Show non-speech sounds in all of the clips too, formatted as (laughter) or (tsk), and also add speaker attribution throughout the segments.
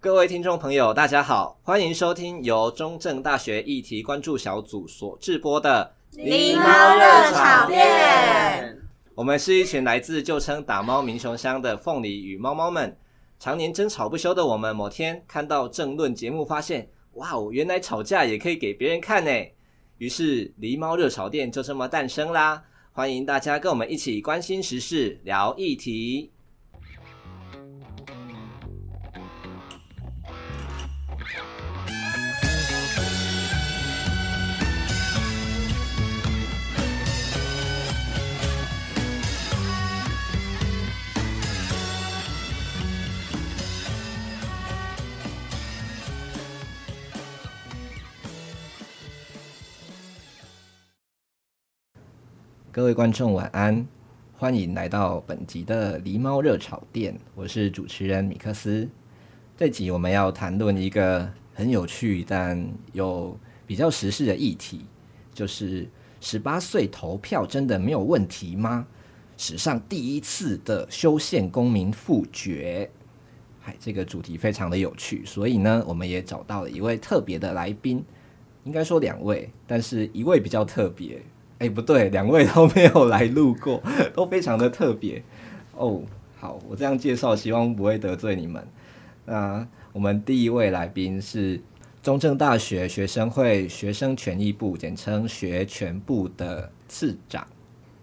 Speaker 1: 各位听众朋友，大家好，欢迎收听由中正大学议题关注小组所制播的《
Speaker 2: 狸猫热炒店》。
Speaker 1: 我们是一群来自旧称打猫民雄乡的凤梨与猫猫们，常年争吵不休的我们，某天看到政论节目，发现哇哦，原来吵架也可以给别人看呢。于是狸猫热炒店就这么诞生啦。欢迎大家跟我们一起关心时事，聊议题。各位观众晚安，欢迎来到本集的狸猫热炒店，我是主持人米克斯。这集我们要谈论一个很有趣但又比较时事的议题，就是十八岁投票真的没有问题吗？史上第一次的修宪公民复决，嗨，这个主题非常的有趣，所以呢，我们也找到了一位特别的来宾，应该说两位，但是一位比较特别。哎、不对，两位都没有来录过，都非常的特别哦。好，我这样介绍，希望不会得罪你们。那我们第一位来宾是中正大学学生会学生权益部，简称学权部的次长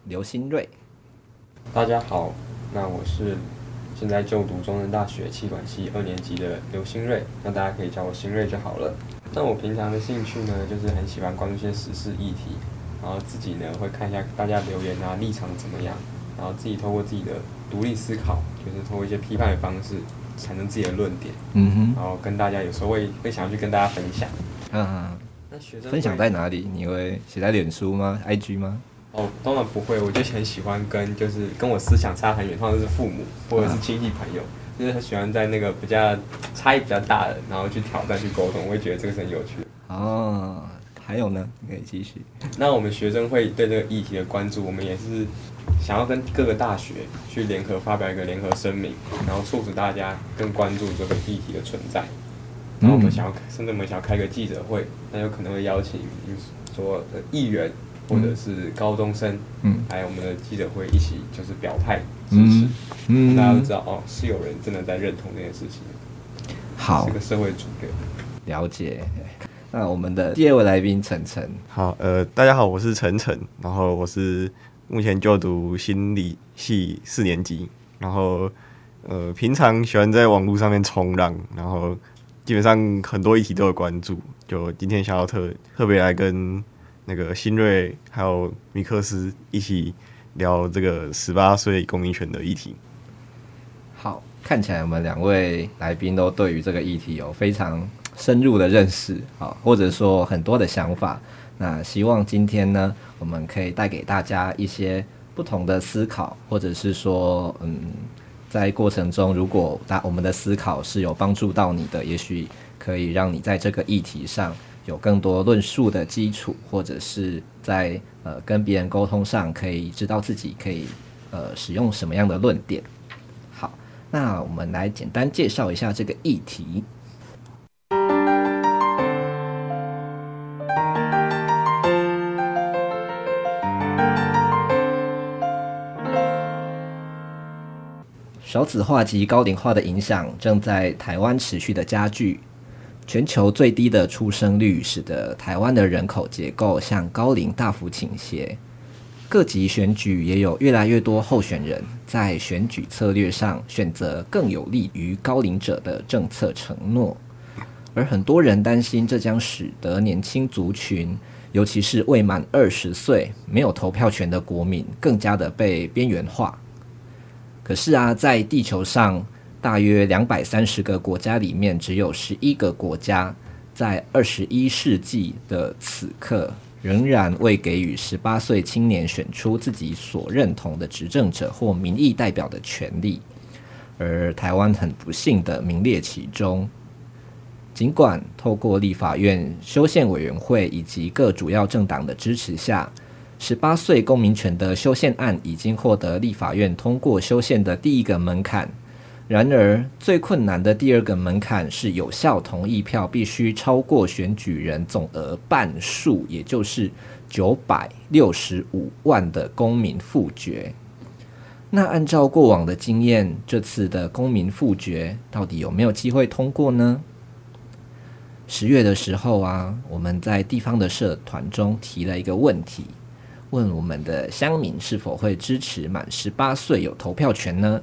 Speaker 1: 刘新瑞。
Speaker 3: 大家好，那我是现在就读中正大学气管系二年级的刘新瑞，那大家可以叫我新瑞就好了。那我平常的兴趣呢，就是很喜欢关注一些时事议题。然后自己呢会看一下大家留言啊，立场怎么样，然后自己透过自己的独立思考，就是通过一些批判的方式产生自己的论点，嗯哼，然后跟大家有时候会会想要去跟大家分享，
Speaker 1: 嗯，那学生分享在哪里？你会写在脸书吗？IG 吗？
Speaker 3: 哦，当然不会，我就很喜欢跟就是跟我思想差很远，或者是父母或者是亲戚朋友，啊、就是很喜欢在那个比较差异比较大的，然后去挑战去沟通，我会觉得这个是很有趣的。
Speaker 1: 哦。还有呢，你可以继续。
Speaker 3: 那我们学生会对这个议题的关注，我们也是想要跟各个大学去联合发表一个联合声明，然后促使大家更关注这个议题的存在。然后我们想要，甚至我们想要开个记者会，那有可能会邀请，说议员或者是高中生，嗯，还有我们的记者会一起就是表态支持，嗯，大家都知道哦，是有人真的在认同这件事情。
Speaker 1: 好，
Speaker 3: 是个社会主流。
Speaker 1: 了解。那我们的第二位来宾晨晨，
Speaker 4: 好，呃，大家好，我是晨晨，然后我是目前就读心理系四年级，然后呃，平常喜欢在网络上面冲浪，然后基本上很多议题都有关注，就今天想要特特别来跟那个新锐还有米克斯一起聊这个十八岁公民权的议题。
Speaker 1: 好，看起来我们两位来宾都对于这个议题有非常深入的认识，啊，或者说很多的想法，那希望今天呢，我们可以带给大家一些不同的思考，或者是说，嗯，在过程中，如果大我们的思考是有帮助到你的，也许可以让你在这个议题上有更多论述的基础，或者是在呃跟别人沟通上可以知道自己可以呃使用什么样的论点。好，那我们来简单介绍一下这个议题。少子化及高龄化的影响正在台湾持续的加剧，全球最低的出生率使得台湾的人口结构向高龄大幅倾斜。各级选举也有越来越多候选人在选举策略上选择更有利于高龄者的政策承诺，而很多人担心这将使得年轻族群，尤其是未满二十岁没有投票权的国民，更加的被边缘化。可是啊，在地球上大约两百三十个国家里面，只有十一个国家在二十一世纪的此刻，仍然未给予十八岁青年选出自己所认同的执政者或民意代表的权利，而台湾很不幸的名列其中。尽管透过立法院修宪委员会以及各主要政党的支持下，十八岁公民权的修宪案已经获得立法院通过修宪的第一个门槛，然而，最困难的第二个门槛是有效同意票必须超过选举人总额半数，也就是九百六十五万的公民复决。那按照过往的经验，这次的公民复决到底有没有机会通过呢？十月的时候啊，我们在地方的社团中提了一个问题，问我们的乡民是否会支持满十八岁有投票权呢？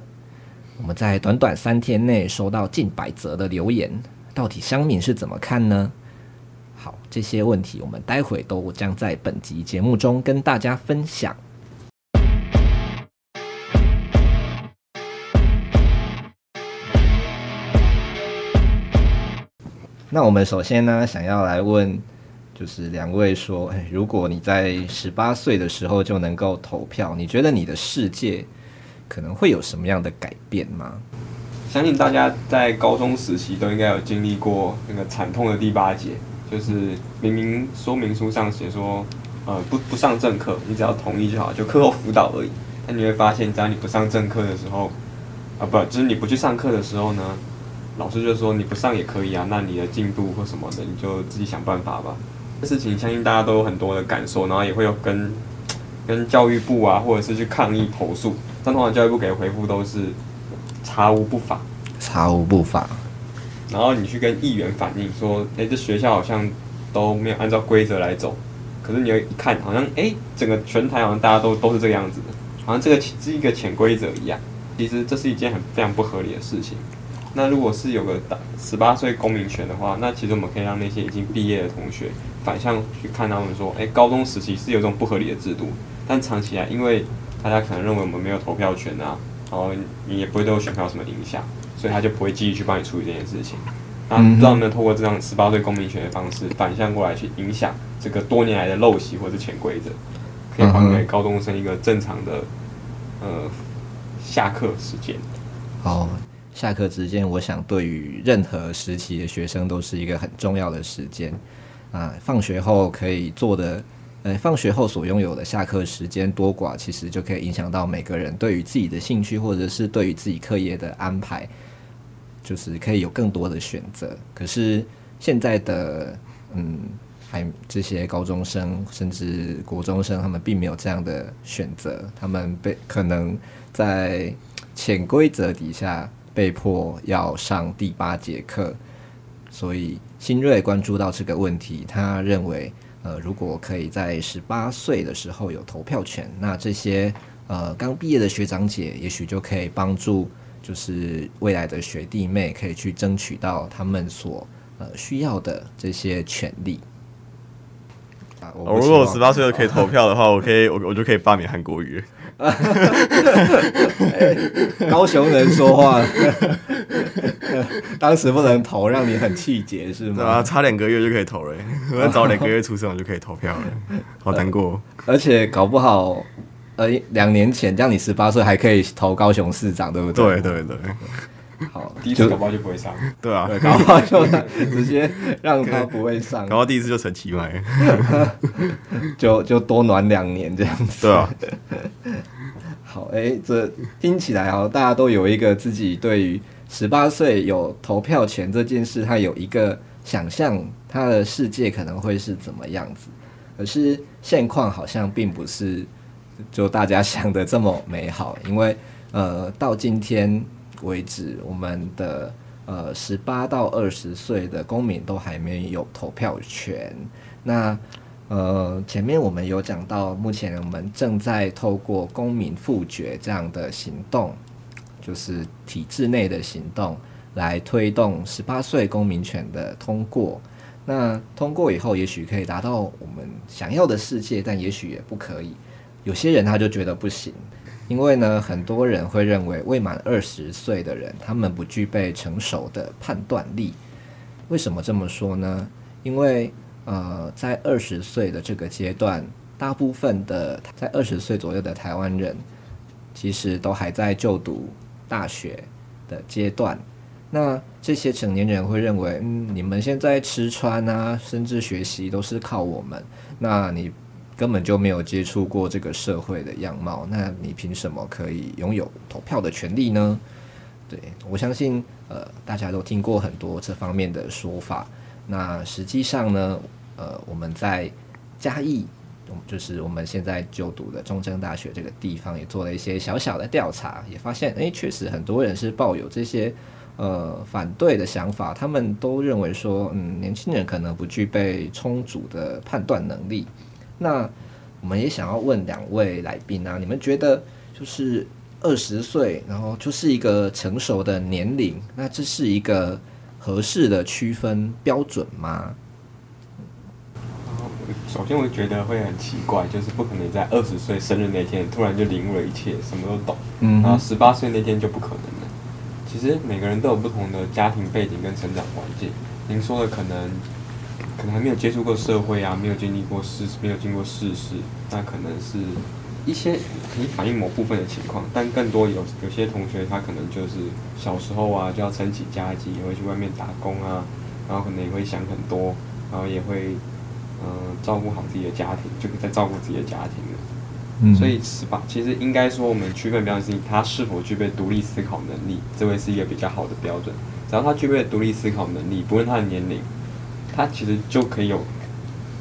Speaker 1: 我们在短短三天内收到近百则的留言，到底乡民是怎么看呢？好，这些问题我们待会都将在本集节目中跟大家分享。那我们首先呢，想要来问，就是两位说，哎，如果你在十八岁的时候就能够投票，你觉得你的世界可能会有什么样的改变吗？
Speaker 3: 相信大家在高中时期都应该有经历过那个惨痛的第八节，就是明明说明书上写说，呃，不不上正课，你只要同意就好，就课后辅导而已。但你会发现，在你不上正课的时候，啊，不，就是你不去上课的时候呢，老师就说你不上也可以啊，那你的进度或什么的，你就自己想办法吧。这事情相信大家都有很多的感受，然后也会有跟 (tsk) 跟教育部啊，或者是去抗议投诉，但通常教育部给的回复都是查无不法，
Speaker 1: 查无不法。
Speaker 3: 然后你去跟议员反映说，诶，这学校好像都没有按照规则来走，可是你又一看，好像诶，整个全台好像大家都都是这个样子的，好像这个是一个潜规则一样。其实这是一件很非常不合理的事情。那如果是有个十八岁公民权的话，那其实我们可以让那些已经毕业的同学反向去看他们说，诶，高中时期是有这种不合理的制度，但长期来，因为大家可能认为我们没有投票权啊，然后你也不会对我选票有什么影响，所以他就不会继续去帮你处理这件事情。那不知道能不能透过这样十八岁公民权的方式反向过来去影响这个多年来的陋习或者潜规则，可以还给高中生一个正常的呃下课时间。
Speaker 1: 好。下课时间，我想对于任何时期的学生都是一个很重要的时间啊。放学后可以做的，呃，放学后所拥有的下课时间多寡，其实就可以影响到每个人对于自己的兴趣，或者是对于自己课业的安排，就是可以有更多的选择。可是现在的，嗯，还这些高中生甚至国中生，他们并没有这样的选择，他们被可能在潜规则底下。被迫要上第八节课，所以新锐关注到这个问题。他认为，呃，如果可以在十八岁的时候有投票权，那这些呃刚毕业的学长姐，也许就可以帮助，就是未来的学弟妹可以去争取到他们所呃需要的这些权利。啊，我
Speaker 4: 如果十八岁就可以投票的话，我可以，我我就可以罢免韩国瑜。(laughs)
Speaker 1: 高雄人说话，(laughs) 当时不能投，让你很气结是吗？
Speaker 4: 对啊，差两个月就可以投了，(laughs) 我要早两个月出生我就可以投票了，好难过。
Speaker 1: 而且搞不好，呃，两年前这样你十八岁还可以投高雄市长，对不对？
Speaker 4: 对对对。
Speaker 1: 好，(laughs)
Speaker 3: 第一次搞不好就不会上，
Speaker 4: 对啊，对
Speaker 1: 搞不好就直接让他不会上，
Speaker 4: 搞到第一次就成奇迈，(laughs)
Speaker 1: 就就多暖两年这样子，
Speaker 4: 对啊。(laughs)
Speaker 1: 好，哎、欸，这听起来好，大家都有一个自己对于十八岁有投票权这件事，他有一个想象，他的世界可能会是怎么样子。可是现况好像并不是就大家想的这么美好，因为呃，到今天。为止，我们的呃十八到二十岁的公民都还没有投票权。那呃前面我们有讲到，目前我们正在透过公民复决这样的行动，就是体制内的行动，来推动十八岁公民权的通过。那通过以后，也许可以达到我们想要的世界，但也许也不可以。有些人他就觉得不行。因为呢，很多人会认为未满二十岁的人，他们不具备成熟的判断力。为什么这么说呢？因为呃，在二十岁的这个阶段，大部分的在二十岁左右的台湾人，其实都还在就读大学的阶段。那这些成年人会认为，嗯，你们现在吃穿啊，甚至学习都是靠我们。那你。根本就没有接触过这个社会的样貌，那你凭什么可以拥有投票的权利呢？对，我相信呃大家都听过很多这方面的说法。那实际上呢，呃我们在嘉义，就是我们现在就读的中正大学这个地方，也做了一些小小的调查，也发现，诶，确实很多人是抱有这些呃反对的想法，他们都认为说，嗯，年轻人可能不具备充足的判断能力。那我们也想要问两位来宾啊，你们觉得就是二十岁，然后就是一个成熟的年龄，那这是一个合适的区分标准吗？
Speaker 3: 首先，我觉得会很奇怪，就是不可能在二十岁生日那天突然就领悟了一切，什么都懂。嗯，然后十八岁那天就不可能了。其实每个人都有不同的家庭背景跟成长环境。您说的可能。可能还没有接触过社会啊，没有经历过世，没有经过世事，那可能是一些可以反映某部分的情况，但更多有有些同学他可能就是小时候啊就要撑起家计，也会去外面打工啊，然后可能也会想很多，然后也会嗯、呃、照顾好自己的家庭，就在照顾自己的家庭了。嗯，所以是吧？其实应该说我们区分标准是他是否具备独立思考能力，这会是一个比较好的标准。只要他具备独立思考能力，不论他的年龄。他其实就可以有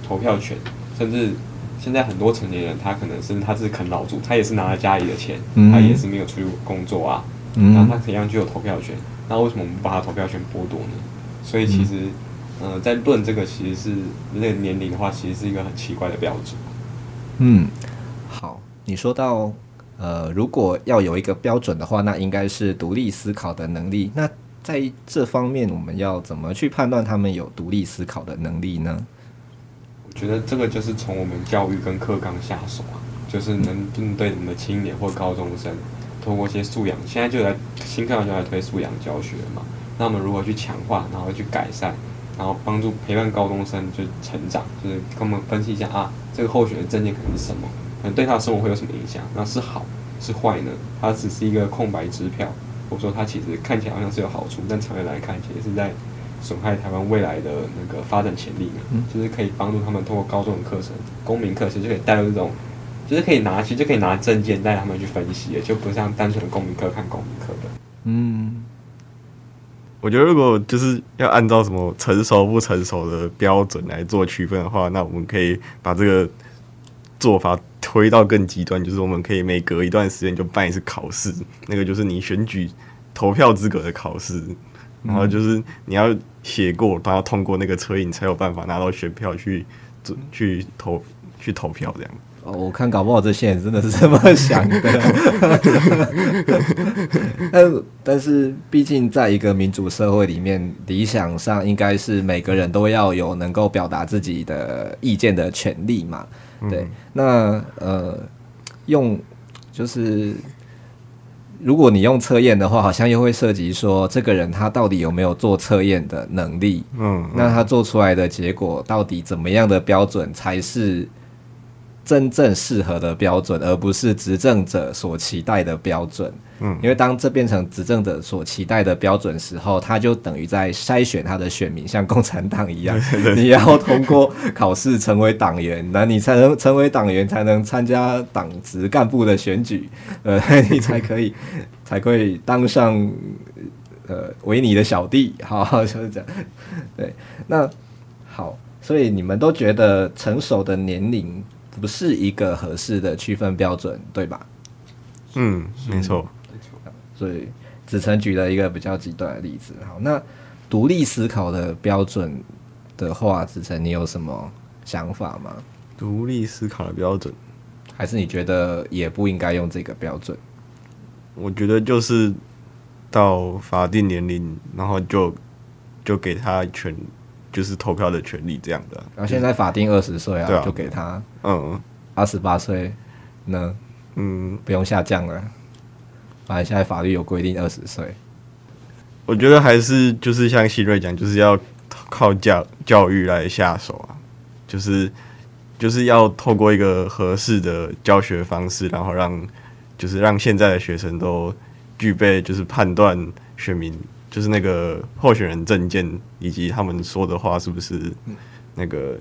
Speaker 3: 投票权，甚至现在很多成年人，他可能是他是啃老族，他也是拿了家里的钱，嗯、他也是没有出去工作啊，然后他怎样就有投票权？那为什么我们不把他投票权剥夺呢？所以其实，嗯、呃，在论这个其实是那个年龄的话，其实是一个很奇怪的标准。
Speaker 1: 嗯，好，你说到呃，如果要有一个标准的话，那应该是独立思考的能力。那在这方面，我们要怎么去判断他们有独立思考的能力呢？
Speaker 3: 我觉得这个就是从我们教育跟课纲下手啊，就是能针对我们的青年或高中生，通过一些素养，现在就在新课纲就在推素养教学嘛。那我们如何去强化，然后去改善，然后帮助陪伴高中生就成长，就是跟我们分析一下啊，这个候选的政见可能是什么，可能对他的生活会有什么影响？那是好是坏呢？它只是一个空白支票。或者说它其实看起来好像是有好处，但长远来看，其实是在损害台湾未来的那个发展潜力。嗯，就是可以帮助他们通过高中的课程、公民课程，就可以带入这种，就是可以拿，其实就可以拿证件带他们去分析，就不像单纯的公民课看公民课的。
Speaker 4: 嗯，我觉得如果就是要按照什么成熟不成熟的标准来做区分的话，那我们可以把这个做法。推到更极端，就是我们可以每隔一段时间就办一次考试，那个就是你选举投票资格的考试，然后就是你要写过，都要通过那个车，你，才有办法拿到选票去去投去投票这样。
Speaker 1: 哦，我看搞不好这些人真的是这么想的，(laughs) 但但是毕竟在一个民主社会里面，理想上应该是每个人都要有能够表达自己的意见的权利嘛。对，那呃，用就是，如果你用测验的话，好像又会涉及说，这个人他到底有没有做测验的能力？嗯，那他做出来的结果到底怎么样的标准才是真正适合的标准，而不是执政者所期待的标准？嗯，因为当这变成执政者所期待的标准时候，他就等于在筛选他的选民，像共产党一样，(laughs) 你要通过考试成为党员，那你才能成为党员，才能参加党职干部的选举，(laughs) 呃，你才可以才可以当上呃维尼的小弟，(laughs) 好，好就是这样。对，那好，所以你们都觉得成熟的年龄不是一个合适的区分标准，对吧？
Speaker 4: 嗯，没错。
Speaker 1: 没错所以子成举了一个比较极端的例子。好，那独立思考的标准的话，子成你有什么想法吗？
Speaker 4: 独立思考的标准，
Speaker 1: 还是你觉得也不应该用这个标准？
Speaker 4: 我觉得就是到法定年龄，然后就就给他权，就是投票的权利这样的。
Speaker 1: 然后现在法定二十岁啊，就给他。嗯，二十八岁呢？嗯，不用下降了。反正现在法律有规定二十岁，
Speaker 4: 我觉得还是就是像希瑞讲，就是要靠教教育来下手啊，就是就是要透过一个合适的教学方式，然后让就是让现在的学生都具备就是判断选民就是那个候选人证件以及他们说的话是不是那个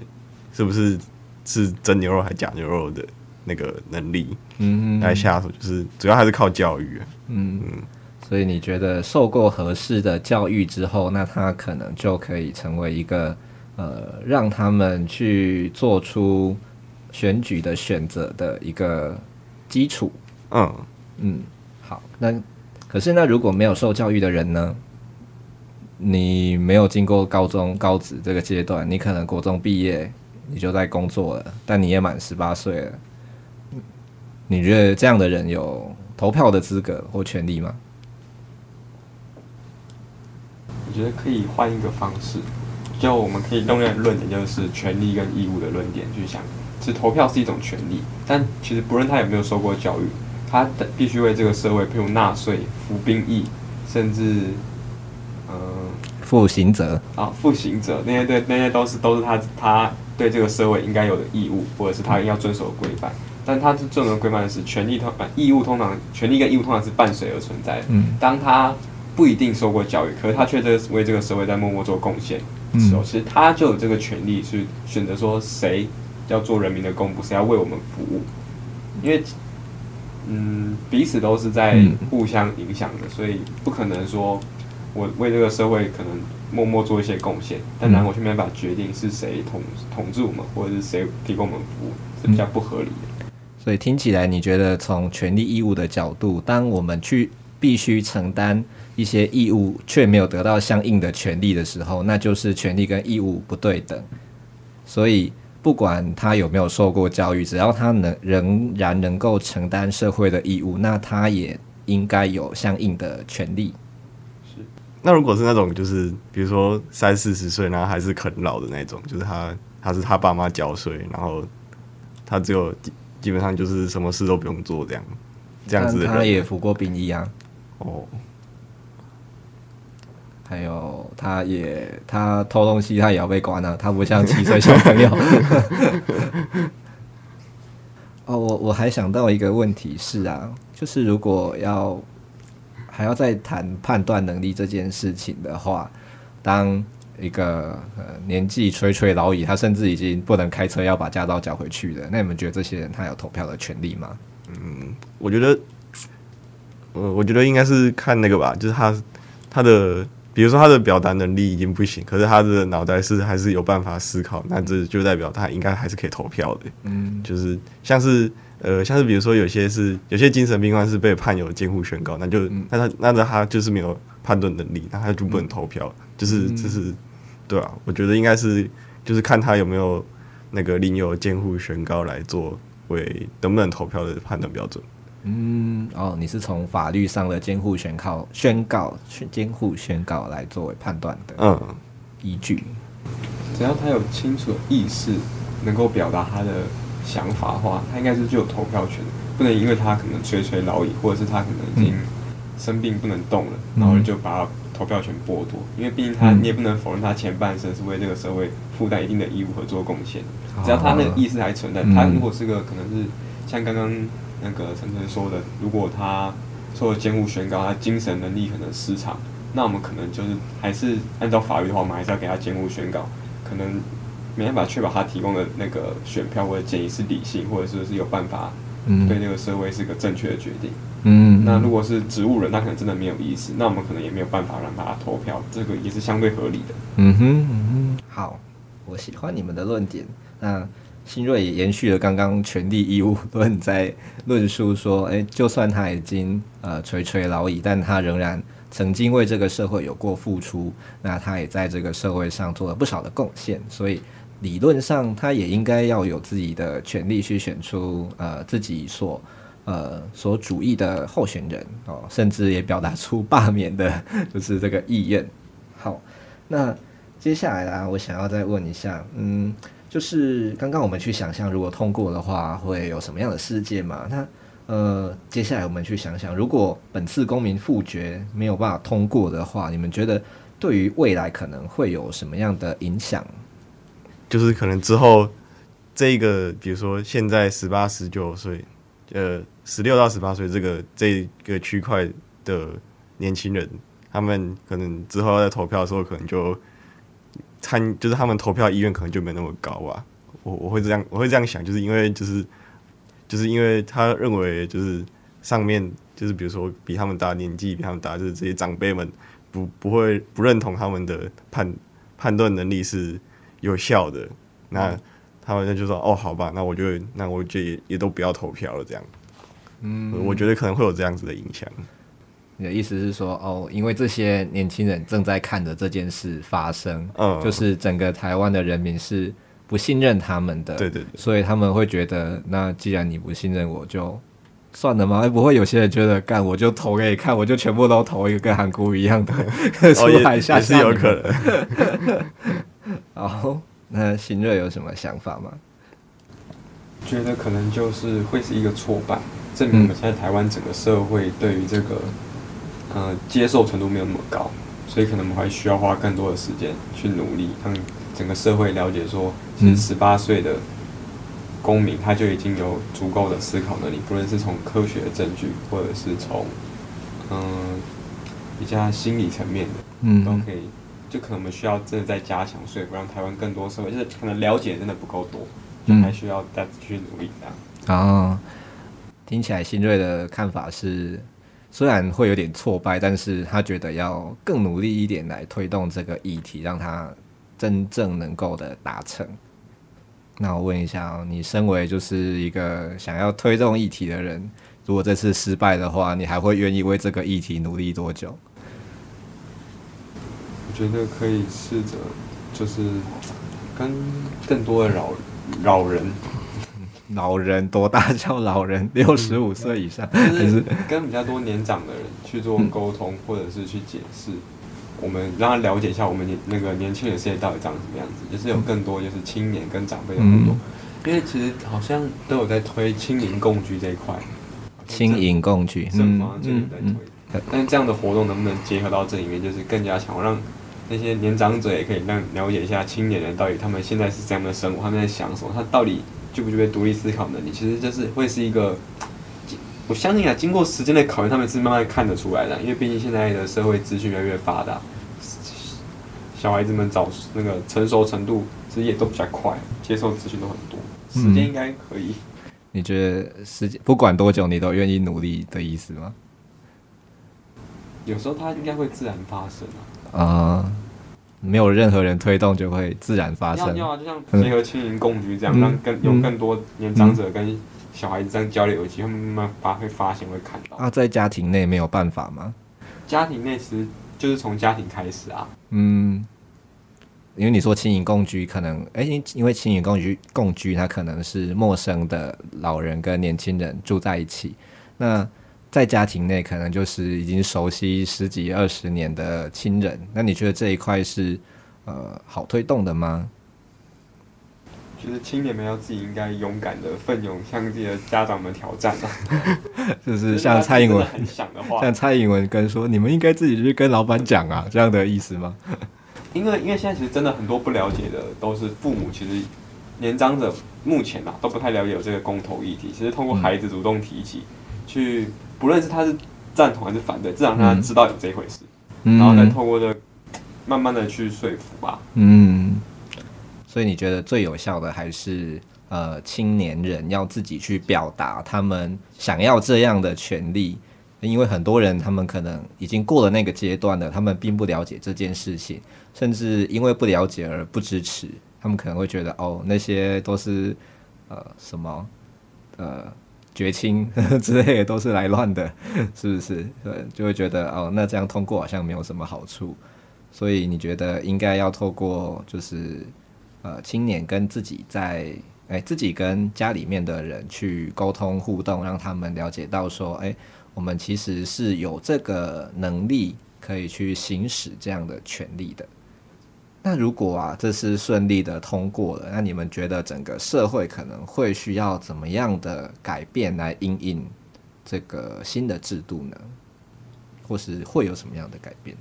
Speaker 4: 是不是是真牛肉还是假牛肉的。那个能力，嗯，来下手就是主要还是靠教育，嗯嗯，
Speaker 1: 所以你觉得受过合适的教育之后，那他可能就可以成为一个呃，让他们去做出选举的选择的一个基础。
Speaker 4: 嗯
Speaker 1: 嗯，好，那可是那如果没有受教育的人呢？你没有经过高中、高职这个阶段，你可能国中毕业，你就在工作了，但你也满十八岁了。你觉得这样的人有投票的资格或权利吗？
Speaker 3: 我觉得可以换一个方式，就我们可以用一个论点，就是权利跟义务的论点去想。其实投票是一种权利，但其实不论他有没有受过教育，他必须为这个社会，譬如纳税、服兵役，甚至。
Speaker 1: 负行者
Speaker 3: 啊，负行者那些对那些都是都是他他对这个社会应该有的义务，或者是他应该要遵守的规范。但他是遵守规范的是权利通啊义务通常权利跟义务通常是伴随而存在的。嗯，当他不一定受过教育，可是他却在为这个社会在默默做贡献的时候，其实他就有这个权利去选择说谁要做人民的公仆，谁要为我们服务。因为嗯彼此都是在互相影响的，所以不可能说。我为这个社会可能默默做一些贡献，但然后我却没办法决定是谁统统治我们，或者是谁提供我们服务，是比较不合理的。
Speaker 1: 所以听起来，你觉得从权利义务的角度，当我们去必须承担一些义务，却没有得到相应的权利的时候，那就是权利跟义务不对等。所以不管他有没有受过教育，只要他能仍然能够承担社会的义务，那他也应该有相应的权利。
Speaker 4: 那如果是那种，就是比如说三四十岁，然后还是啃老的那种，就是他他是他爸妈缴税，然后他只有基本上就是什么事都不用做这样，这样子的人。
Speaker 1: 他也服过兵役啊。
Speaker 4: 哦。
Speaker 1: 还有，他也他偷东西，他也要被关啊。他不像七岁小朋友。(laughs) 哦，我我还想到一个问题是啊，就是如果要。还要再谈判断能力这件事情的话，当一个呃年纪垂垂老矣，他甚至已经不能开车，要把驾照缴回去的，那你们觉得这些人他有投票的权利吗？
Speaker 4: 嗯，我觉得，呃，我觉得应该是看那个吧，就是他他的，比如说他的表达能力已经不行，可是他的脑袋是还是有办法思考，那这就代表他应该还是可以投票的。嗯，就是像是。呃，像是比如说有些是有些精神病患是被判有监护宣告，那就、嗯、那他那他他就是没有判断能力，那他就不能投票，嗯、就是就是对啊，我觉得应该是就是看他有没有那个另有监护宣告来作为能不能投票的判断标准。
Speaker 1: 嗯，哦，你是从法律上的监护宣告宣告监护宣告来作为判断的嗯依据，
Speaker 3: 只要他有清楚的意识，能够表达他的。想法的话，他应该是具有投票权，不能因为他可能垂垂老矣，或者是他可能已经生病不能动了，嗯、然后就把他投票权剥夺。因为毕竟他，你也不能否认他前半生是为这个社会负担一定的义务和做贡献。只要他那个意识还存在，他如果是个可能是像刚刚那个晨晨说的，如果他受了监护宣告，他精神能力可能失常，那我们可能就是还是按照法律的话，我们还是要给他监护宣告，可能。没办法确保他提供的那个选票或者建议是理性，或者是是有办法对那个社会是个正确的决定。嗯，那如果是植物人，他可能真的没有意思，那我们可能也没有办法让他投票，这个也是相对合理的。
Speaker 1: 嗯哼，嗯哼，好，我喜欢你们的论点。那新锐也延续了刚刚权利义务论，在论述说，诶，就算他已经呃垂垂老矣，但他仍然。曾经为这个社会有过付出，那他也在这个社会上做了不少的贡献，所以理论上他也应该要有自己的权利去选出呃自己所呃所主义的候选人哦，甚至也表达出罢免的就是这个意愿。好，那接下来啊，我想要再问一下，嗯，就是刚刚我们去想象，如果通过的话，会有什么样的世界嘛？那呃，接下来我们去想想，如果本次公民复决没有办法通过的话，你们觉得对于未来可能会有什么样的影响？
Speaker 4: 就是可能之后这个，比如说现在十八、十九岁，呃，十六到十八岁这个这个区块的年轻人，他们可能之后在投票的时候，可能就参，就是他们投票意愿可能就没那么高啊。我我会这样，我会这样想，就是因为就是。就是因为他认为，就是上面就是比如说比他们大年纪比他们大，就是这些长辈们不不会不认同他们的判判断能力是有效的，那他们就说哦，好吧，那我就那我就也也都不要投票了，这样。嗯，我觉得可能会有这样子的影响。
Speaker 1: 你的意思是说，哦，因为这些年轻人正在看着这件事发生，嗯，就是整个台湾的人民是不信任他们的，
Speaker 4: 对对对，
Speaker 1: 所以他们会觉得，那既然你不信任我，就算了吗？不会有些人觉得，干我就投给你看，我就全部都投一个跟韩国一样的出海 (laughs) 下
Speaker 4: 是有可能。(laughs) (laughs)
Speaker 1: 好，那新锐有什么想法吗？
Speaker 3: 觉得可能就是会是一个挫败。证明我们现在台湾整个社会对于这个，呃，接受程度没有那么高，所以可能我们还需要花更多的时间去努力，让整个社会了解说，其实十八岁的公民他就已经有足够的思考能力，不论是从科学的证据，或者是从嗯、呃、比较心理层面的，嗯，都可以。就可能我们需要真的再加强说服，让台湾更多社会就是可能了解真的不够多，就还需要再继续努力这样。
Speaker 1: 啊。听起来新锐的看法是，虽然会有点挫败，但是他觉得要更努力一点来推动这个议题，让他真正能够的达成。那我问一下，你身为就是一个想要推动议题的人，如果这次失败的话，你还会愿意为这个议题努力多久？
Speaker 3: 我觉得可以试着，就是跟更多的老老人。(laughs)
Speaker 1: 老人多大叫老人？六十五岁以上，
Speaker 3: 就是跟比较多年长的人去做沟通，或者是去解释，我们让他了解一下我们年那个年轻人世界到底长什么样子，就是有更多就是青年跟长辈的互动。因为其实好像都有在推青银共居这一块，
Speaker 1: 青银共居，
Speaker 3: 政府这里在推，但这样的活动能不能结合到这里面，就是更加强，让那些年长者也可以让了解一下青年人到底他们现在是怎样的生活，他们在想什么，他到底。具不具备独立思考能力？其实就是会是一个，(tsk) 我相信啊，经过时间的考验，他们是慢慢看得出来的。因为毕竟现在的社会资讯越来越发达，小孩子们早那个成熟程度其实也都比较快，接受资讯都很多，时间应该可以。嗯，
Speaker 1: 你觉得时间不管多久，你都愿意努力的意思吗？
Speaker 3: 有时候它应该会自然发生啊。
Speaker 1: 啊。Uh 没有任何人推动，就会自然发生。
Speaker 3: 要啊，就像结合青盈共居这样，嗯、让更有更多年长者跟小孩子这样交流，有机会慢慢发会发现会看到。
Speaker 1: 啊，在家庭内没有办法吗？
Speaker 3: 家庭内其实就是从家庭开始啊。
Speaker 1: 嗯，因为你说青银共居，可能哎、欸，因为青银共居共居，它可能是陌生的老人跟年轻人住在一起，那。在家庭内，可能就是已经熟悉十几二十年的亲人。那你觉得这一块是呃好推动的吗？
Speaker 3: 就是青年们要自己应该勇敢的奋勇向自己的家长们挑战啊！(laughs)
Speaker 1: 就是像蔡英文很想的话，像蔡英文跟说，你们应该自己去跟老板讲啊，这样的意思吗？(laughs)
Speaker 3: 因为因为现在其实真的很多不了解的都是父母，其实年长者目前啊都不太了解有这个公投议题，其实通过孩子主动提起、嗯、去。不论是他是赞同还是反对，至少让他知道有这一回事，嗯、然后再透过这慢慢的去说服吧。
Speaker 1: 嗯，所以你觉得最有效的还是呃青年人要自己去表达他们想要这样的权利，因为很多人他们可能已经过了那个阶段了，他们并不了解这件事情，甚至因为不了解而不支持，他们可能会觉得哦那些都是呃什么呃。绝亲 (laughs) 之类的都是来乱的，(laughs) 是不是？对，就会觉得哦，那这样通过好像没有什么好处。所以你觉得应该要透过就是呃青年跟自己在哎、自己跟家里面的人去沟通互动，让他们了解到说，哎、我们其实是有这个能力可以去行使这样的权利的。那如果啊，这是顺利的通过了，那你们觉得整个社会可能会需要怎么样的改变来应应这个新的制度呢？或是会有什么样的改变？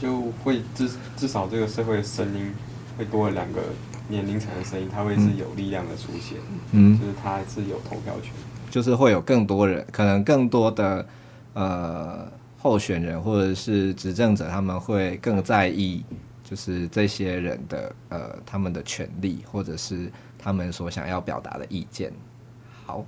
Speaker 3: 就会至至少这个社会的声音会多了两个年龄层的声音，它会是有力量的出现，嗯，就是它是有投票权，
Speaker 1: 就是会有更多人，可能更多的呃候选人或者是执政者，他们会更在意。就是这些人的呃，他们的权利，或者是他们所想要表达的意见。好，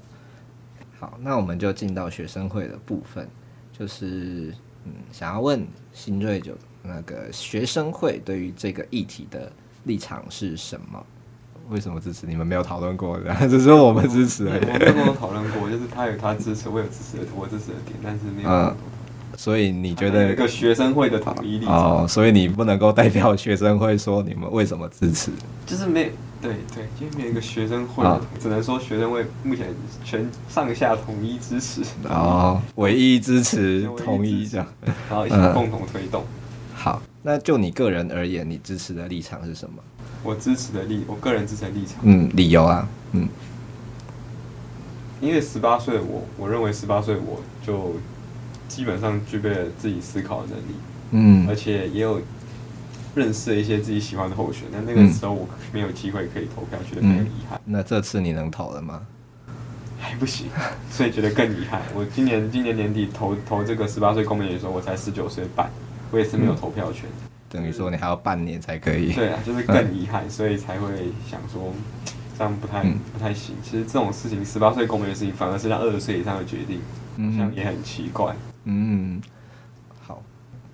Speaker 1: 好，那我们就进到学生会的部分，就是嗯，想要问新锐就那个学生会对于这个议题的立场是什么？为什么支持？你们没有讨论过，然后只是我们支持而已。
Speaker 3: 我们没有讨论过，就是他有他支持，我有支持的，我支持的点，但是没有。
Speaker 1: 嗯，所以你觉得
Speaker 3: 一个学生会的统一立场？
Speaker 1: 哦，所以你不能够代表学生会说你们为什么支持？
Speaker 3: 就是没。对对，因为没有一个学生会，啊、只能说学生会目前全上下统一支持。
Speaker 1: 哦，唯一支持，统一这样，
Speaker 3: 然后一起共同推动、
Speaker 1: 嗯。好，那就你个人而言，你支持的立场是什么？
Speaker 3: 我支持的立，我个人支持的立场。
Speaker 1: 嗯，理由啊，嗯，
Speaker 3: 因为十八岁的我，我认为十八岁我就基本上具备了自己思考的能力，嗯，而且也有。认识了一些自己喜欢的候选，但那个时候我没有机会可以投票，觉得很遗憾、嗯。
Speaker 1: 那这次你能投了吗？
Speaker 3: 还不行，所以觉得更遗憾。我今年今年年底投投这个十八岁公民的时候，我才十九岁半，我也是没有投票权。
Speaker 1: 嗯、等于说你还要半年才可以。
Speaker 3: 对啊，就是更遗憾，所以才会想说这样不太不太行。其实这种事情，十八岁公民的事情，反而是让二十岁以上的决定，好像也很奇怪。嗯。
Speaker 1: 好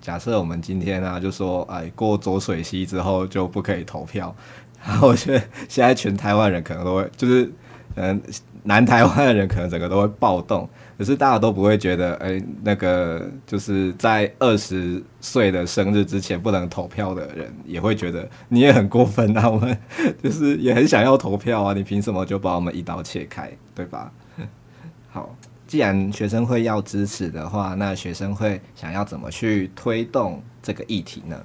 Speaker 1: 假设我们今天啊，就说哎，过浊水溪之后就不可以投票，然后我觉得现在全台湾人可能都会，就是嗯，南台湾的人可能整个都会暴动，可是大家都不会觉得，哎，那个就是在二十岁的生日之前不能投票的人，也会觉得你也很过分啊，我们就是也很想要投票啊，你凭什么就把我们一刀切开，对吧？好。既然学生会要支持的话，那学生会想要怎么去推动这个议题呢？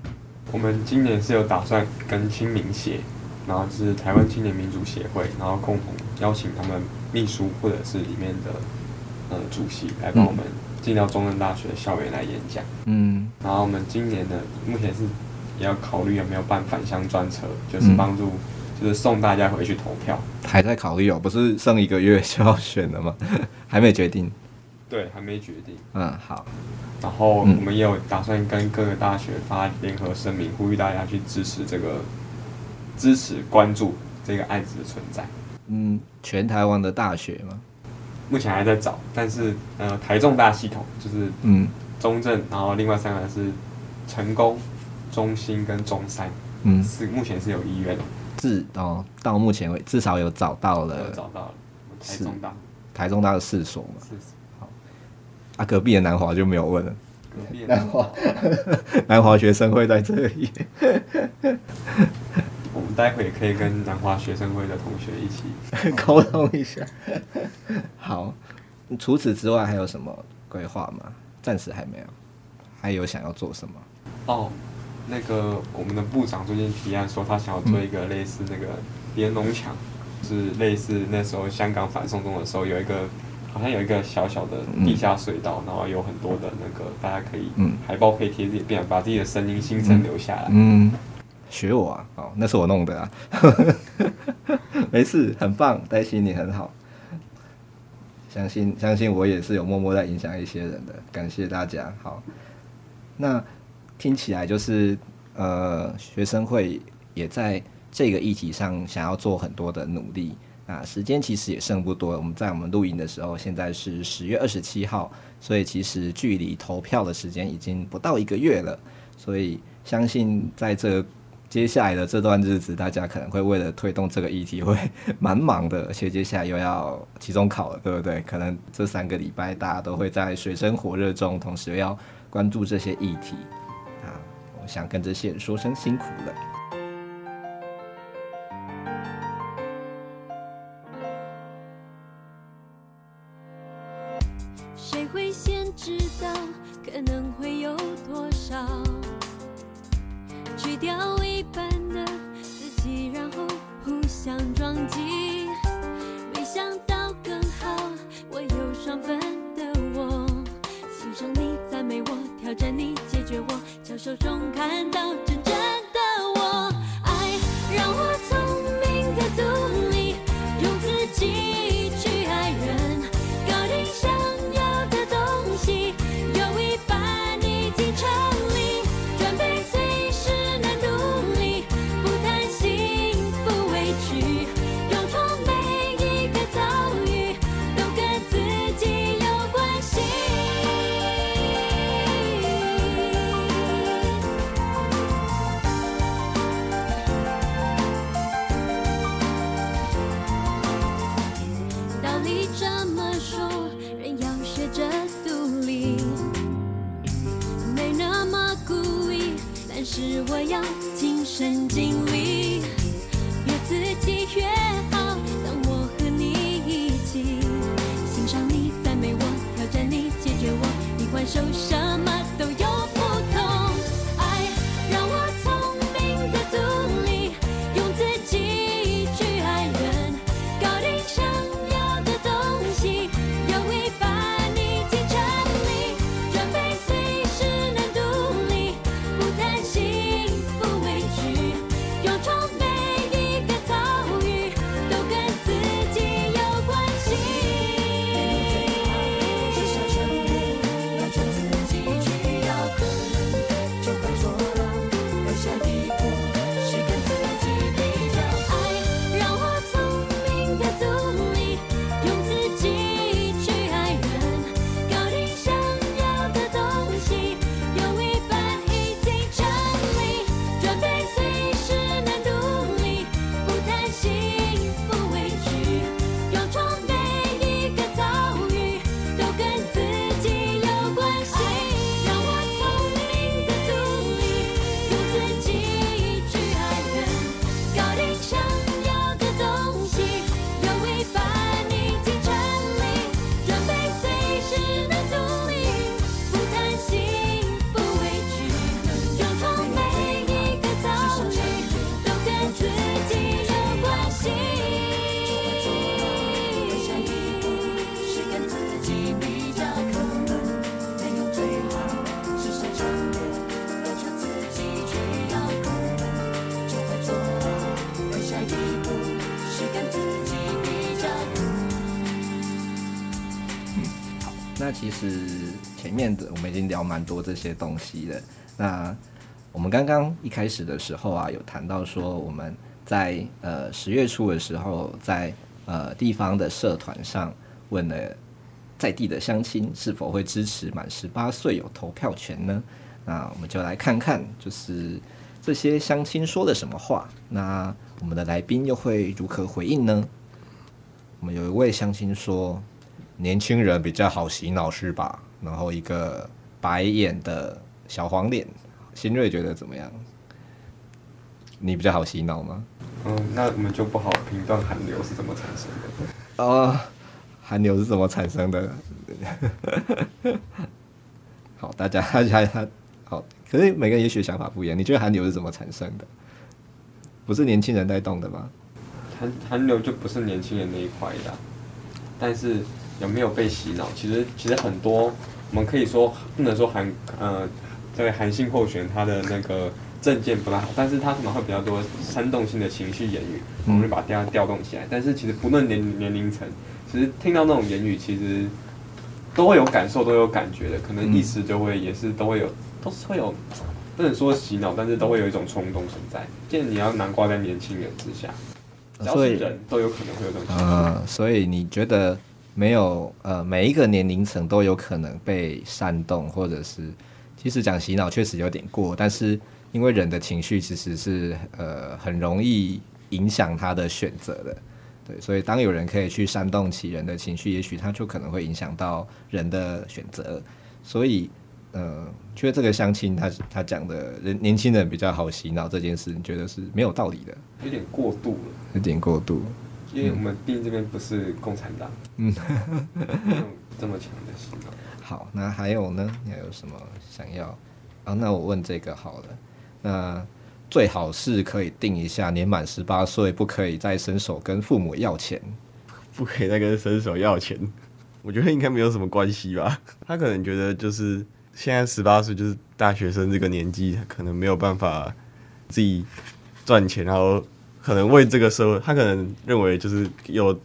Speaker 3: 我们今年是有打算跟青民协，然后是台湾青年民主协会，然后共同邀请他们秘书或者是里面的呃主席来帮我们进到中正大学校园来演讲。嗯，然后我们今年呢，目前是也要考虑有没有办返乡专车，就是帮助。就是送大家回去投票，
Speaker 1: 还在考虑哦，不是剩一个月就要选了吗？(laughs) 还没决定。
Speaker 3: 对，还没决定。
Speaker 1: 嗯，好。
Speaker 3: 然后我们也有打算跟各个大学发联合声明，呼吁大家去支持这个，支持关注这个案子的存在。
Speaker 1: 嗯，全台湾的大学吗？
Speaker 3: 目前还在找，但是呃，台中大系统就是嗯，中正，然后另外三个是成功、中心跟中山，嗯，是目前是有意愿的。
Speaker 1: 是哦，到目前为止至少有找到了，
Speaker 3: 找到了台中大，
Speaker 1: 台中大的四所嘛。好，啊，隔壁的南华就没有问了。
Speaker 3: 隔壁的南华，
Speaker 1: 南华学生会在这里。
Speaker 3: 我们待会可以跟南华学生会的同学一起 (laughs)
Speaker 1: 沟通一下。好，除此之外还有什么规划吗？暂时还没有。还有想要做什么？
Speaker 3: 哦。那个我们的部长最近提案说，他想要做一个类似那个连侬墙，就是类似那时候香港反送中的时候，有一个好像有一个小小的地下隧道，然后有很多的那个大家可以海报可以贴自己，变把自己的声音心声留下来。嗯，
Speaker 1: 学我啊，哦，那是我弄的啊，(laughs) 没事，很棒，担心你很好，相信相信我也是有默默在影响一些人的，感谢大家。好，那。听起来就是，呃，学生会也在这个议题上想要做很多的努力。那时间其实也剩不多，我们在我们录音的时候，现在是十月二十七号，所以其实距离投票的时间已经不到一个月了。所以相信在这接下来的这段日子，大家可能会为了推动这个议题会蛮忙的，而且接下来又要期中考了，对不对？可能这三个礼拜大家都会在水深火热中，同时又要关注这些议题。想跟这些人说声辛苦了。是前面的我们已经聊蛮多这些东西了。那我们刚刚一开始的时候啊，有谈到说我们在呃十月初的时候，在呃地方的社团上问了在地的乡亲是否会支持满十八岁有投票权呢？那我们就来看看，就是这些乡亲说了什么话。那我们的来宾又会如何回应呢？我们有一位乡亲说。年轻人比较好洗脑是吧？然后一个白眼的小黄脸，新锐觉得怎么样？你比较好洗脑吗？
Speaker 3: 嗯，那我们就不好评断韩流是怎么产生的。
Speaker 1: 哦，韩流是怎么产生的？(laughs) 好，大家大家他好，可是每个人也许想法不一样。你觉得韩流是怎么产生的？不是年轻人带动的吗？
Speaker 3: 韩韩流就不是年轻人那一块的，但是。有没有被洗脑？其实其实很多，我们可以说不能说韩呃，这位韩信候选他的那个政见不太好，但是他可能会比较多煽动性的情绪言语，我们就把大家调动起来。但是其实不论年年龄层，其实听到那种言语，其实都会有感受，都有感觉的，可能意识就会也是都会有，都是会有，不能说洗脑，但是都会有一种冲动存在。既然你要难挂在年轻人之下，只要是人都有可能会有这种。
Speaker 1: 呃，所以你觉得？没有，呃，每一个年龄层都有可能被煽动，或者是，其实讲洗脑确实有点过，但是因为人的情绪其实是呃很容易影响他的选择的，对，所以当有人可以去煽动起人的情绪，也许他就可能会影响到人的选择，所以，呃，觉得这个相亲他他讲的人年轻人比较好洗脑这件事，你觉得是没有道理的，
Speaker 3: 有点过度了，
Speaker 1: 有点过度。
Speaker 3: 因为我们毕竟这边不是共产党，嗯，这么强的洗脑。
Speaker 1: 好，那还有呢？你还有什么想要？啊，那我问这个好了。那最好是可以定一下，年满十八岁不可以再伸手跟父母要钱，
Speaker 4: 不可以再跟伸手要钱。我觉得应该没有什么关系吧。他可能觉得就是现在十八岁就是大学生这个年纪，可能没有办法自己赚钱，然后。可能为这个社会，他可能认为就是有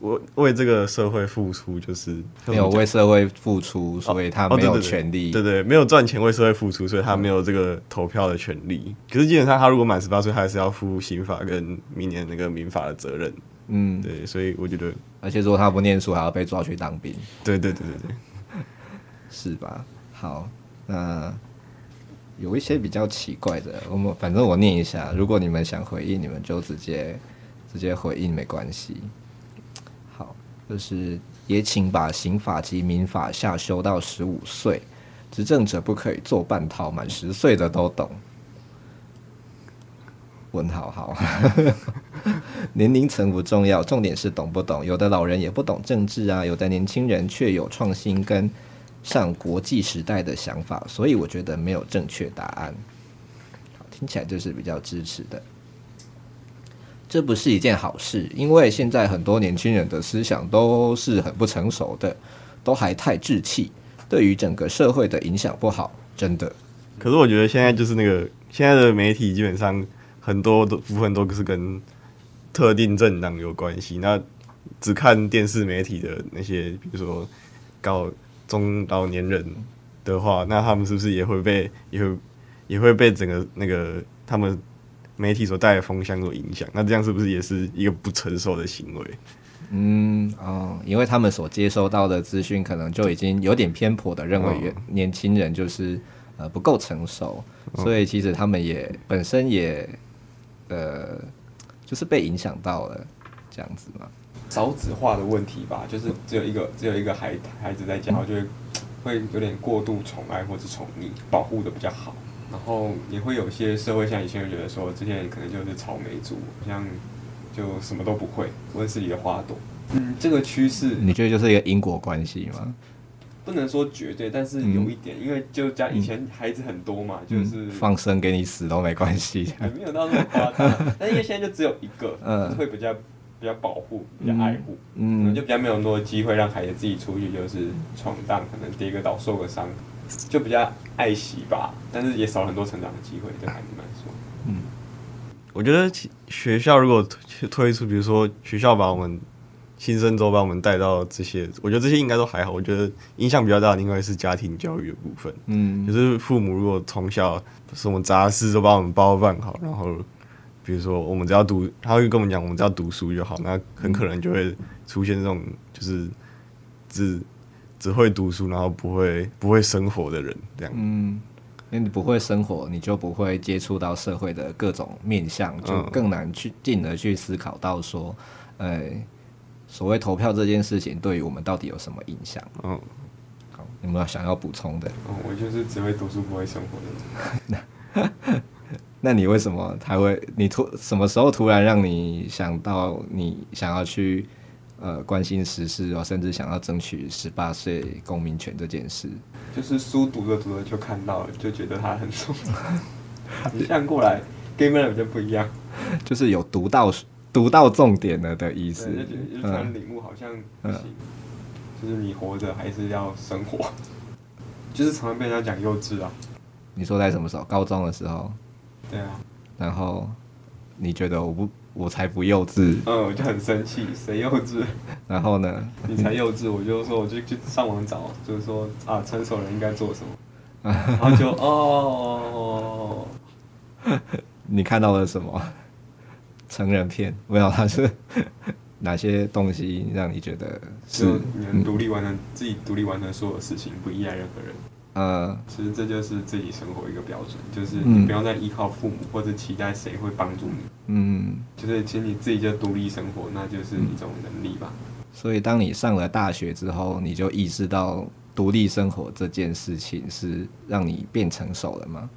Speaker 4: 为为这个社会付出，就是
Speaker 1: 没有为社会付出，所以他没有权利。
Speaker 4: 哦哦、对，对，对，对对，没有赚钱为社会付出，所以他没有这个投票的权利。嗯、可是基本上，他如果满十八岁，他还是要负刑法跟明年那个民法的责任。嗯，对，所以我觉得，
Speaker 1: 而且如果他不念书，还要被抓去当兵。
Speaker 4: 对对对对对，(laughs)
Speaker 1: 是吧？好，那。有一些比较奇怪的，我们反正我念一下，如果你们想回应，你们就直接直接回应没关系。好，就是也请把刑法及民法下修到十五岁，执政者不可以做半套，满十岁的都懂。问号好，(laughs) 年龄层不重要，重点是懂不懂。有的老人也不懂政治啊，有的年轻人却有创新跟上国际时代的想法，所以我觉得没有正确答案。好，听起来就是比较支持的。这不是一件好事，因为现在很多年轻人的思想都是很不成熟的，都还太稚气，对于整个社会的影响不好，真的。
Speaker 4: 可是我觉得现在就是那个现在的媒体基本上。很多的部分都是跟特定政党有关系。那只看电视媒体的那些，比如说高中老年人的话，那他们是不是也会被也会也会被整个那个他们媒体所带的风向所影响？那这样是不是也是一个不成熟的行为？
Speaker 1: 嗯哦，因为他们所接收到的资讯可能就已经有点偏颇的认为年轻人就是呃不够成熟，所以其实他们也本身也。呃，就是被影响到了这样子嘛，
Speaker 3: 少子化的问题吧，就是只有一个只有一个孩孩子在家，然后就会会有点过度宠爱或者宠溺，保护的比较好，然后也会有些社会像以前会觉得说，这些人可能就是草莓族，好像就什么都不会，温室里的花朵。嗯，这个趋势
Speaker 1: 你觉得就是一个因果关系吗？
Speaker 3: 不能说绝对，但是有一点，嗯、因为就家以前孩子很多嘛，嗯、就是
Speaker 1: 放生给你死都没关系，(laughs)
Speaker 3: 也没有到那么夸张。但因为现在就只有一个，嗯，会比较比较保护，比较爱护，嗯，可能就比较没有那么多机会让孩子自己出去就是闯荡，可能跌个倒受个伤，就比较爱惜吧。但是也少很多成长的机会，对孩子来说。
Speaker 4: 嗯，我觉得学校如果推出，比如说学校把我们。新生周把我们带到这些，我觉得这些应该都还好。我觉得影响比较大的应该是家庭教育的部分。嗯，就是父母如果从小什么杂事都把我们包办好，然后比如说我们只要读，他会跟我们讲我们只要读书就好，那很可能就会出现这种就是只只会读书，然后不会不会生活的人这样。嗯，
Speaker 1: 因为你不会生活，你就不会接触到社会的各种面向，就更难去进而去思考到说，呃。所谓投票这件事情，对于我们到底有什么影响？嗯，好，有没有想要补充的？
Speaker 3: 哦，我就是只会读书不会生活的
Speaker 1: 人。(laughs) 那你为什么他会？你突什么时候突然让你想到你想要去呃关心时事哦，甚至想要争取十八岁公民权这件事？
Speaker 3: 就是书读着读着就看到了，就觉得它很重要。你这样过来跟别人就不一样，
Speaker 1: 就是有读到。读到重点了的意思，
Speaker 3: 就突然领悟好像不行，嗯、就是你活着还是要生活，(laughs) 就是常常被人家讲幼稚啊。
Speaker 1: 你说在什么时候？高中的时候。
Speaker 3: 对啊。
Speaker 1: 然后你觉得我不，我才不幼稚。
Speaker 3: 嗯，我就很生气，谁幼稚？
Speaker 1: 然后呢？
Speaker 3: 你才幼稚，我就说，我就去上网找，就是说啊，成熟人应该做什么？(laughs) 然后就哦，
Speaker 1: 你看到了什么？成人片，没有，他是 (laughs) 哪些东西让你觉得是
Speaker 3: 你能独立完成、嗯、自己独立完成所有事情，不依赖任何人？呃，其实这就是自己生活一个标准，就是你不要再依靠父母或者期待谁会帮助你。嗯，就是请你自己就独立生活，那就是一种能力吧。
Speaker 1: 所以，当你上了大学之后，你就意识到独立生活这件事情是让你变成熟了吗？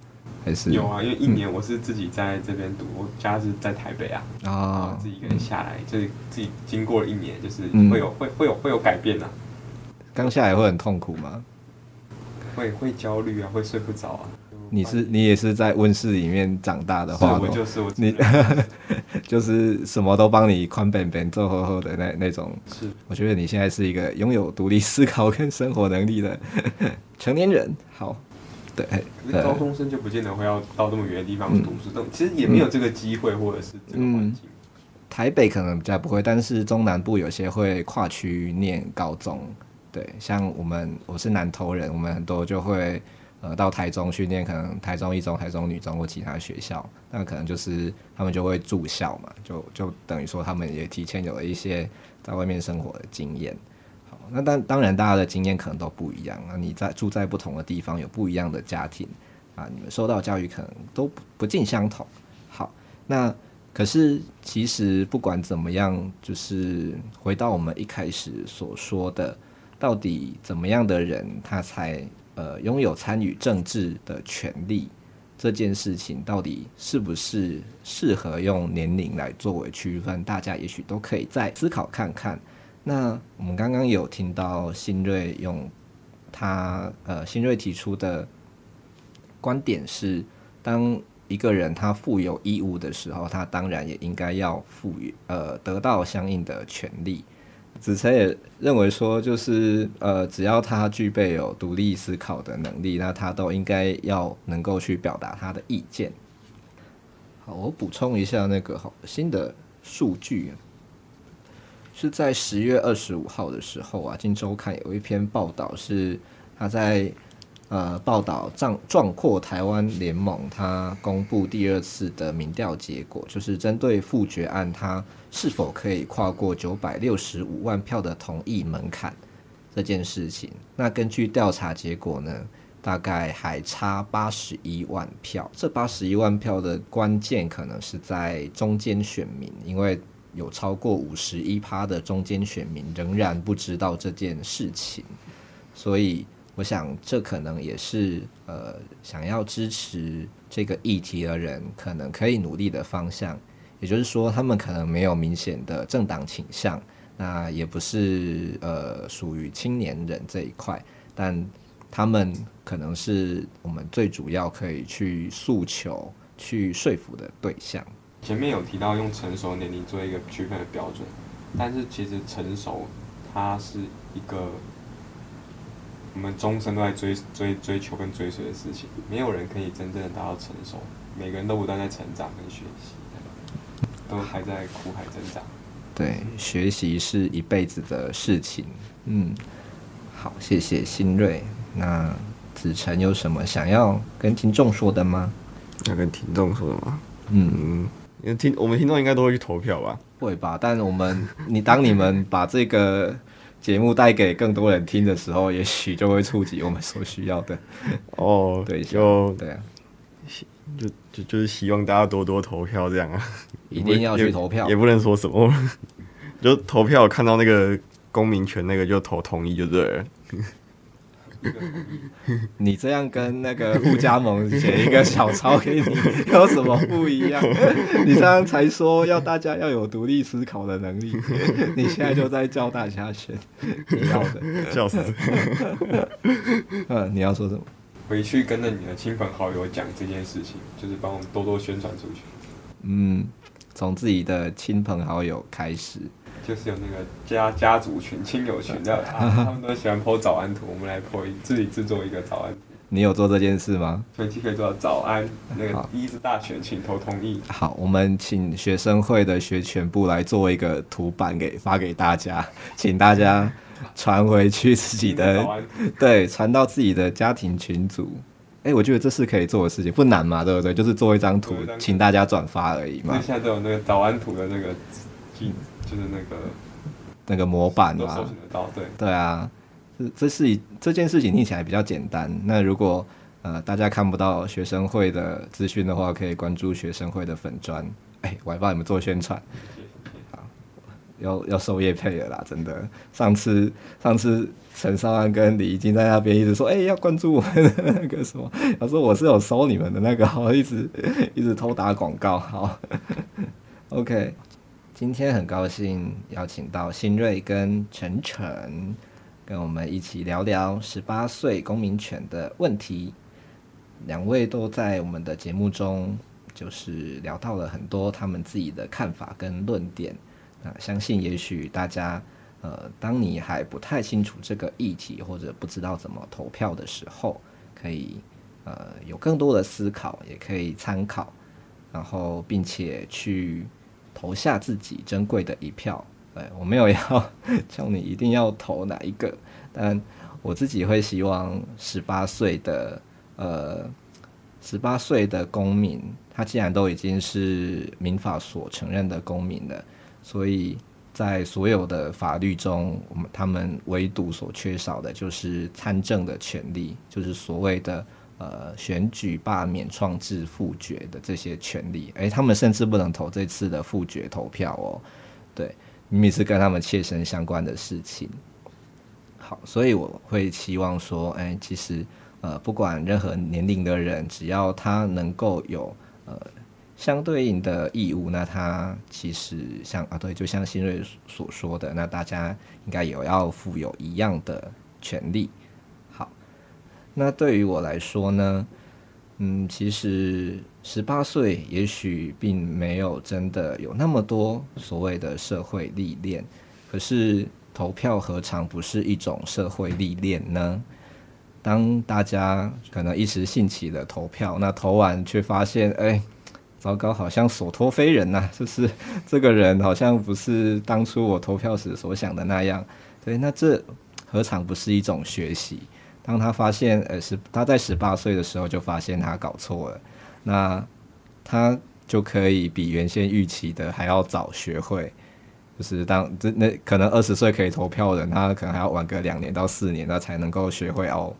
Speaker 3: 还是有啊，因为一年我是自己在这边读，嗯、我家是在台北啊，啊，自己一个人下来，就是自己经过了一年，就是会有、嗯、会会有会有改变啊。
Speaker 1: 刚下来会很痛苦吗？
Speaker 3: 会会焦虑啊，会睡不着啊。
Speaker 1: 你是你也是在温室里面长大的话，
Speaker 3: 我就是我
Speaker 1: 你 (laughs) 就是什么都帮你宽本本做厚厚的那那种。是，我觉得你现在是一个拥有独立思考跟生活能力的 (laughs) 成年人。好。对，
Speaker 3: 可是高中生就不见得会要到这么远的地方读书，这、嗯、其实也没有这个机会，或者是这个环境、嗯。
Speaker 1: 台北可能比较不会，但是中南部有些会跨区念高中。对，像我们我是南投人，我们很多就会呃到台中训练，可能台中一中、台中女中或其他学校，那可能就是他们就会住校嘛，就就等于说他们也提前有了一些在外面生活的经验。好那当当然，大家的经验可能都不一样啊。你在住在不同的地方，有不一样的家庭啊，你们受到教育可能都不不尽相同。好，那可是其实不管怎么样，就是回到我们一开始所说的，到底怎么样的人他才呃拥有参与政治的权利？这件事情到底是不是适合用年龄来作为区分？大家也许都可以再思考看看。那我们刚刚有听到新锐用他呃新锐提出的观点是，当一个人他负有义务的时候，他当然也应该要赋予呃得到相应的权利。子成也认为说，就是呃，只要他具备有独立思考的能力，那他都应该要能够去表达他的意见。好，我补充一下那个好新的数据，是在十月二十五号的时候啊，《今周刊》有一篇报道是他在。呃，报道壮壮阔台湾联盟，他公布第二次的民调结果，就是针对复决案，他是否可以跨过九百六十五万票的同意门槛这件事情。那根据调查结果呢，大概还差八十一万票。这八十一万票的关键可能是在中间选民，因为有超过五十一趴的中间选民仍然不知道这件事情，所以。我想，这可能也是呃，想要支持这个议题的人可能可以努力的方向。也就是说，他们可能没有明显的政党倾向，那也不是呃属于青年人这一块，但他们可能是我们最主要可以去诉求、去说服的对象。
Speaker 3: 前面有提到用成熟年龄做一个区分的标准，但是其实成熟它是一个。我们终生都在追追追求跟追随的事情，没有人可以真正的达到成熟。每个人都不断在成长跟学习，都还在苦海挣扎。
Speaker 1: 对，学习是一辈子的事情。嗯，好，谢谢新锐。那子晨有什么想要跟听众说的吗？
Speaker 4: 要跟听众说的吗？嗯，因为听我们听众应该都会去投票吧？
Speaker 1: 会吧？但我们，你当你们把这个。节目带给更多人听的时候，也许就会触及我们所需要的
Speaker 4: 哦。(laughs) 对，就对啊，就就就是希望大家多多投票，这样啊，(laughs)
Speaker 1: 一定要去投票，
Speaker 4: 也，也不能说什么，(laughs) 就投票看到那个公民权那个就投同意就对了。(laughs)
Speaker 1: 你这样跟那个互加盟写一个小抄给你，有什么不一样？你刚刚才说要大家要有独立思考的能力，你现在就在教大家选你要的，
Speaker 4: 笑死！
Speaker 1: 嗯，你要说什么？
Speaker 3: 回去跟着你的亲朋好友讲这件事情，就是帮我们多多宣传出去。
Speaker 1: 嗯，从自己的亲朋好友开始。
Speaker 3: 就是有那个家家族群、亲友群的，(laughs) 他们都喜欢 po 早安图，我们来 po 自己制作一个早安图。
Speaker 1: 你有做这件事吗？
Speaker 3: 随机可以做到早安，那个第一次大选，请投同意。
Speaker 1: 好，我们请学生会的学全部来做一个图版给发给大家，请大家传回去自己的，(laughs) 对，传到自己的家庭群组。哎、欸，我觉得这是可以做的事情，不难嘛，对不对？就是做一张图，请大家转发而已嘛。
Speaker 3: 现在都有那个早安图的那个就是那个
Speaker 1: 那个模板嘛，
Speaker 3: 对
Speaker 1: 对啊，这这是这件事情听起来比较简单。那如果呃大家看不到学生会的资讯的话，可以关注学生会的粉专。哎、欸，我还帮你们做宣传，好，要要收业配了啦，真的。上次上次陈少安跟李怡静在那边一直说，哎、要关注我们的那个什么，他说我是有收你们的那个，好，一直一直偷打广告，好，OK。今天很高兴邀请到新锐跟晨晨，跟我们一起聊聊十八岁公民权的问题。两位都在我们的节目中，就是聊到了很多他们自己的看法跟论点。那相信也许大家，呃，当你还不太清楚这个议题，或者不知道怎么投票的时候，可以呃有更多的思考，也可以参考，然后并且去。投下自己珍贵的一票，对，我没有要 (laughs) 叫你一定要投哪一个，但我自己会希望十八岁的呃十八岁的公民，他既然都已经是民法所承认的公民了，所以在所有的法律中，我们他们唯独所缺少的就是参政的权利，就是所谓的。呃，选举、罢免、创制、复决的这些权利，诶，他们甚至不能投这次的复决投票哦。对，明明是跟他们切身相关的事情。好，所以我会期望说，诶，其实，呃，不管任何年龄的人，只要他能够有呃相对应的义务，那他其实像啊，对，就像新锐所说的，那大家应该有要负有一样的权利。好，那对于我来说呢，嗯，其实十八岁也许并没有真的有那么多所谓的社会历练，可是投票何尝不是一种社会历练呢？当大家可能一时兴起的投票，那投完却发现，哎、糟糕，好像所托非人呐、(laughs) 就是这个人好像不是当初我投票时所想的那样。对，那这何尝不是一种学习？当他发现，呃，是他在十八岁的时候就发现他搞错了，那他就可以比原先预期的还要早学会。就是当这那可能二十岁可以投票的人，他可能还要晚个两年到四年，他才能够学会哦。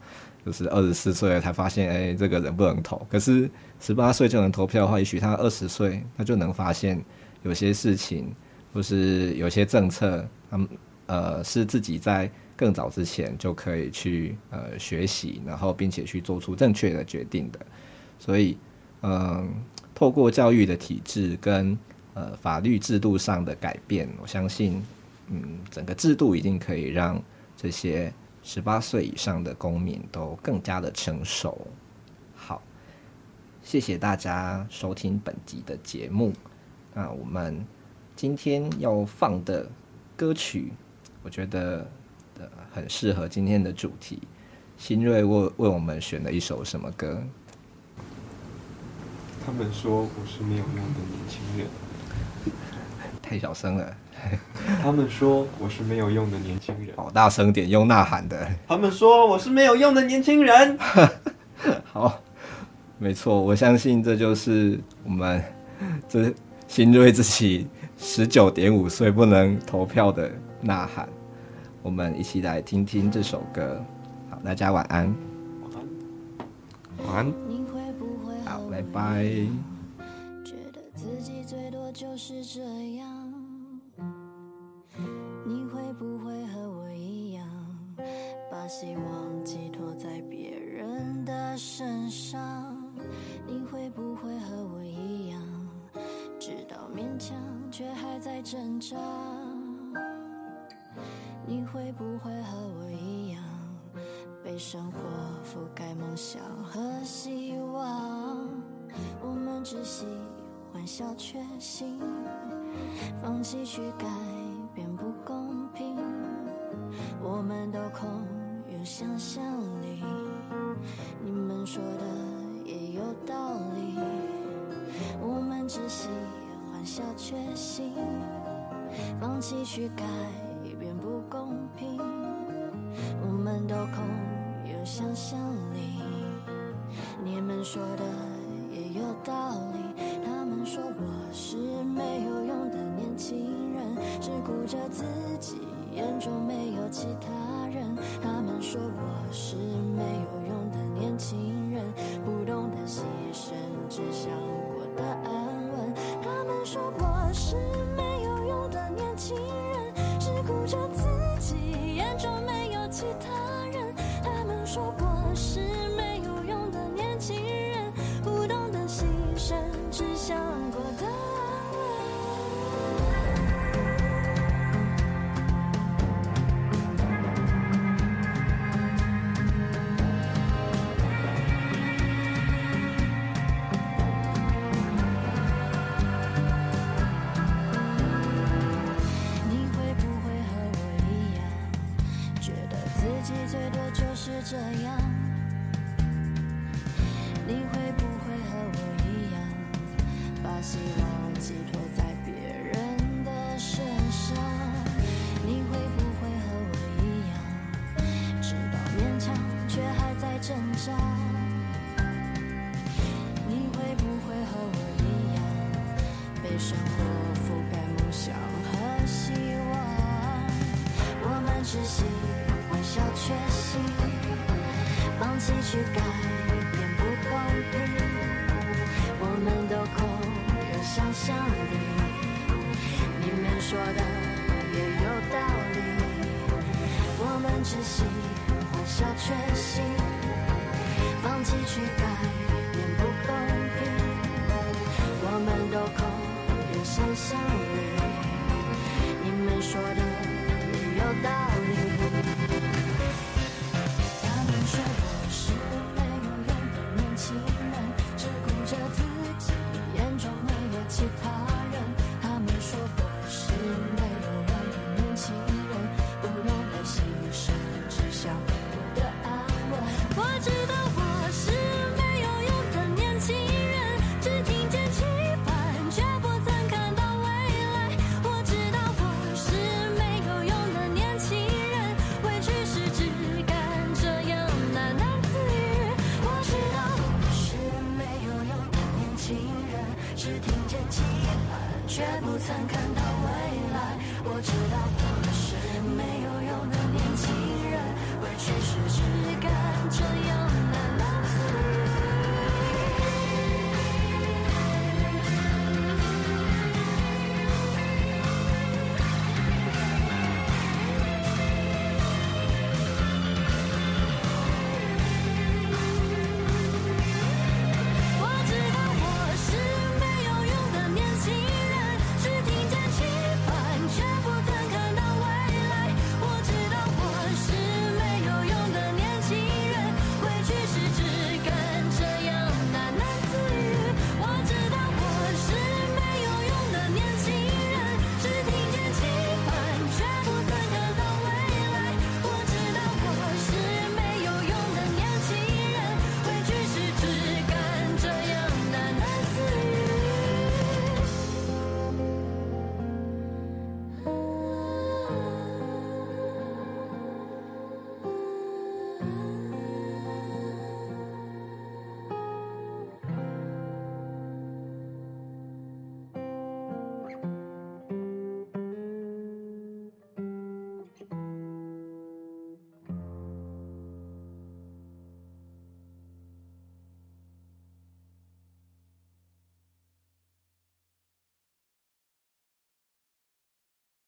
Speaker 1: 就是二十四岁才发现，哎、这个人不能投。可是十八岁就能投票的话，也许他二十岁他就能发现有些事情，或是有些政策，他们呃是自己在更早之前就可以去呃学习，然后并且去做出正确的决定的。所以，嗯、透过教育的体制跟呃，法律制度上的改变，我相信，嗯，整个制度一定可以让这些十八岁以上的公民都更加的成熟。好，谢谢大家收听本集的节目。那我们今天要放的歌曲，我觉得呃很适合今天的主题。新锐为为我们选了一首什么歌？
Speaker 3: 他们说我是没有用的年轻人。
Speaker 1: 太小声了。(laughs)
Speaker 3: 他们说我是没有用的年轻人。
Speaker 1: 好大声点，用呐喊的。
Speaker 3: 他们说我是没有用的年轻人。(laughs)
Speaker 1: 好，没错，我相信这就是我们这新锐自己十九点五岁不能投票的呐喊。我们一起来听听这首歌。好，大家晚安。
Speaker 4: 晚安。
Speaker 1: 好，拜拜。
Speaker 5: 把希望寄托在别人的身上？你会不会和我一样，知道勉强却还在挣扎？你会不会和我一样，被生活覆盖梦想和希望？我们只喜。欢笑却行，放弃去改变不公平。我们都继续改变不公平。我们都空有想象力，你们说的也有道理。他们说我是没有用的年轻人，只顾着自他们最多就是这样。放弃去改变不公平，我们都口口声声。曾看到